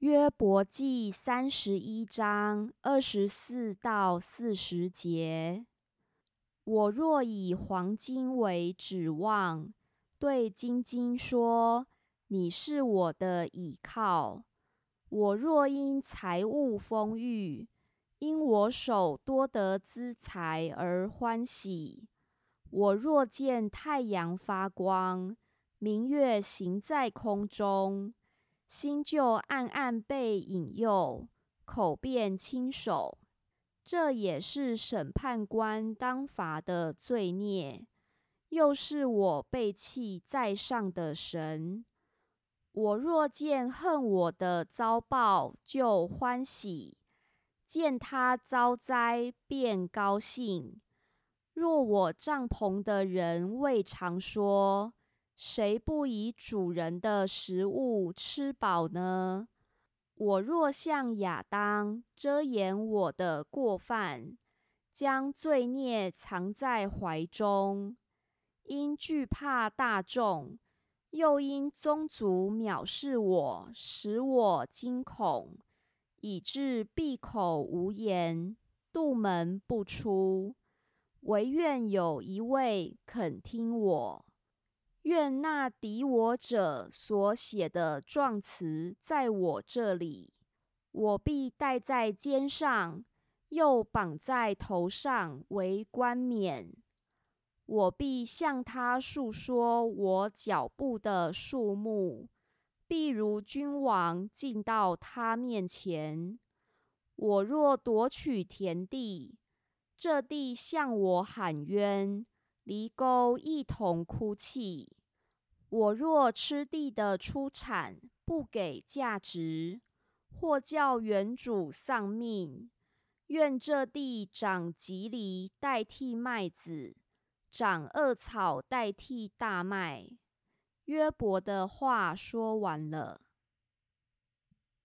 约伯记三十一章二十四到四十节：我若以黄金为指望，对金金说：“你是我的倚靠。”我若因财物丰裕，因我手多得资财而欢喜；我若见太阳发光，明月行在空中，心就暗暗被引诱，口便轻手，这也是审判官当罚的罪孽，又是我背弃在上的神。我若见恨我的遭报，就欢喜；见他遭灾，便高兴。若我帐篷的人未尝说，谁不以主人的食物吃饱呢？我若像亚当遮掩我的过犯，将罪孽藏在怀中，因惧怕大众。又因宗族藐视我，使我惊恐，以致闭口无言，杜门不出。唯愿有一位肯听我。愿那敌我者所写的状词在我这里，我必戴在肩上，又绑在头上为冠冕。我必向他述说我脚步的数目，必如君王进到他面前。我若夺取田地，这地向我喊冤，犁沟一同哭泣。我若吃地的出产不给价值，或叫原主丧命，愿这地长吉藜代替麦子。长恶草代替大麦。约伯的话说完了。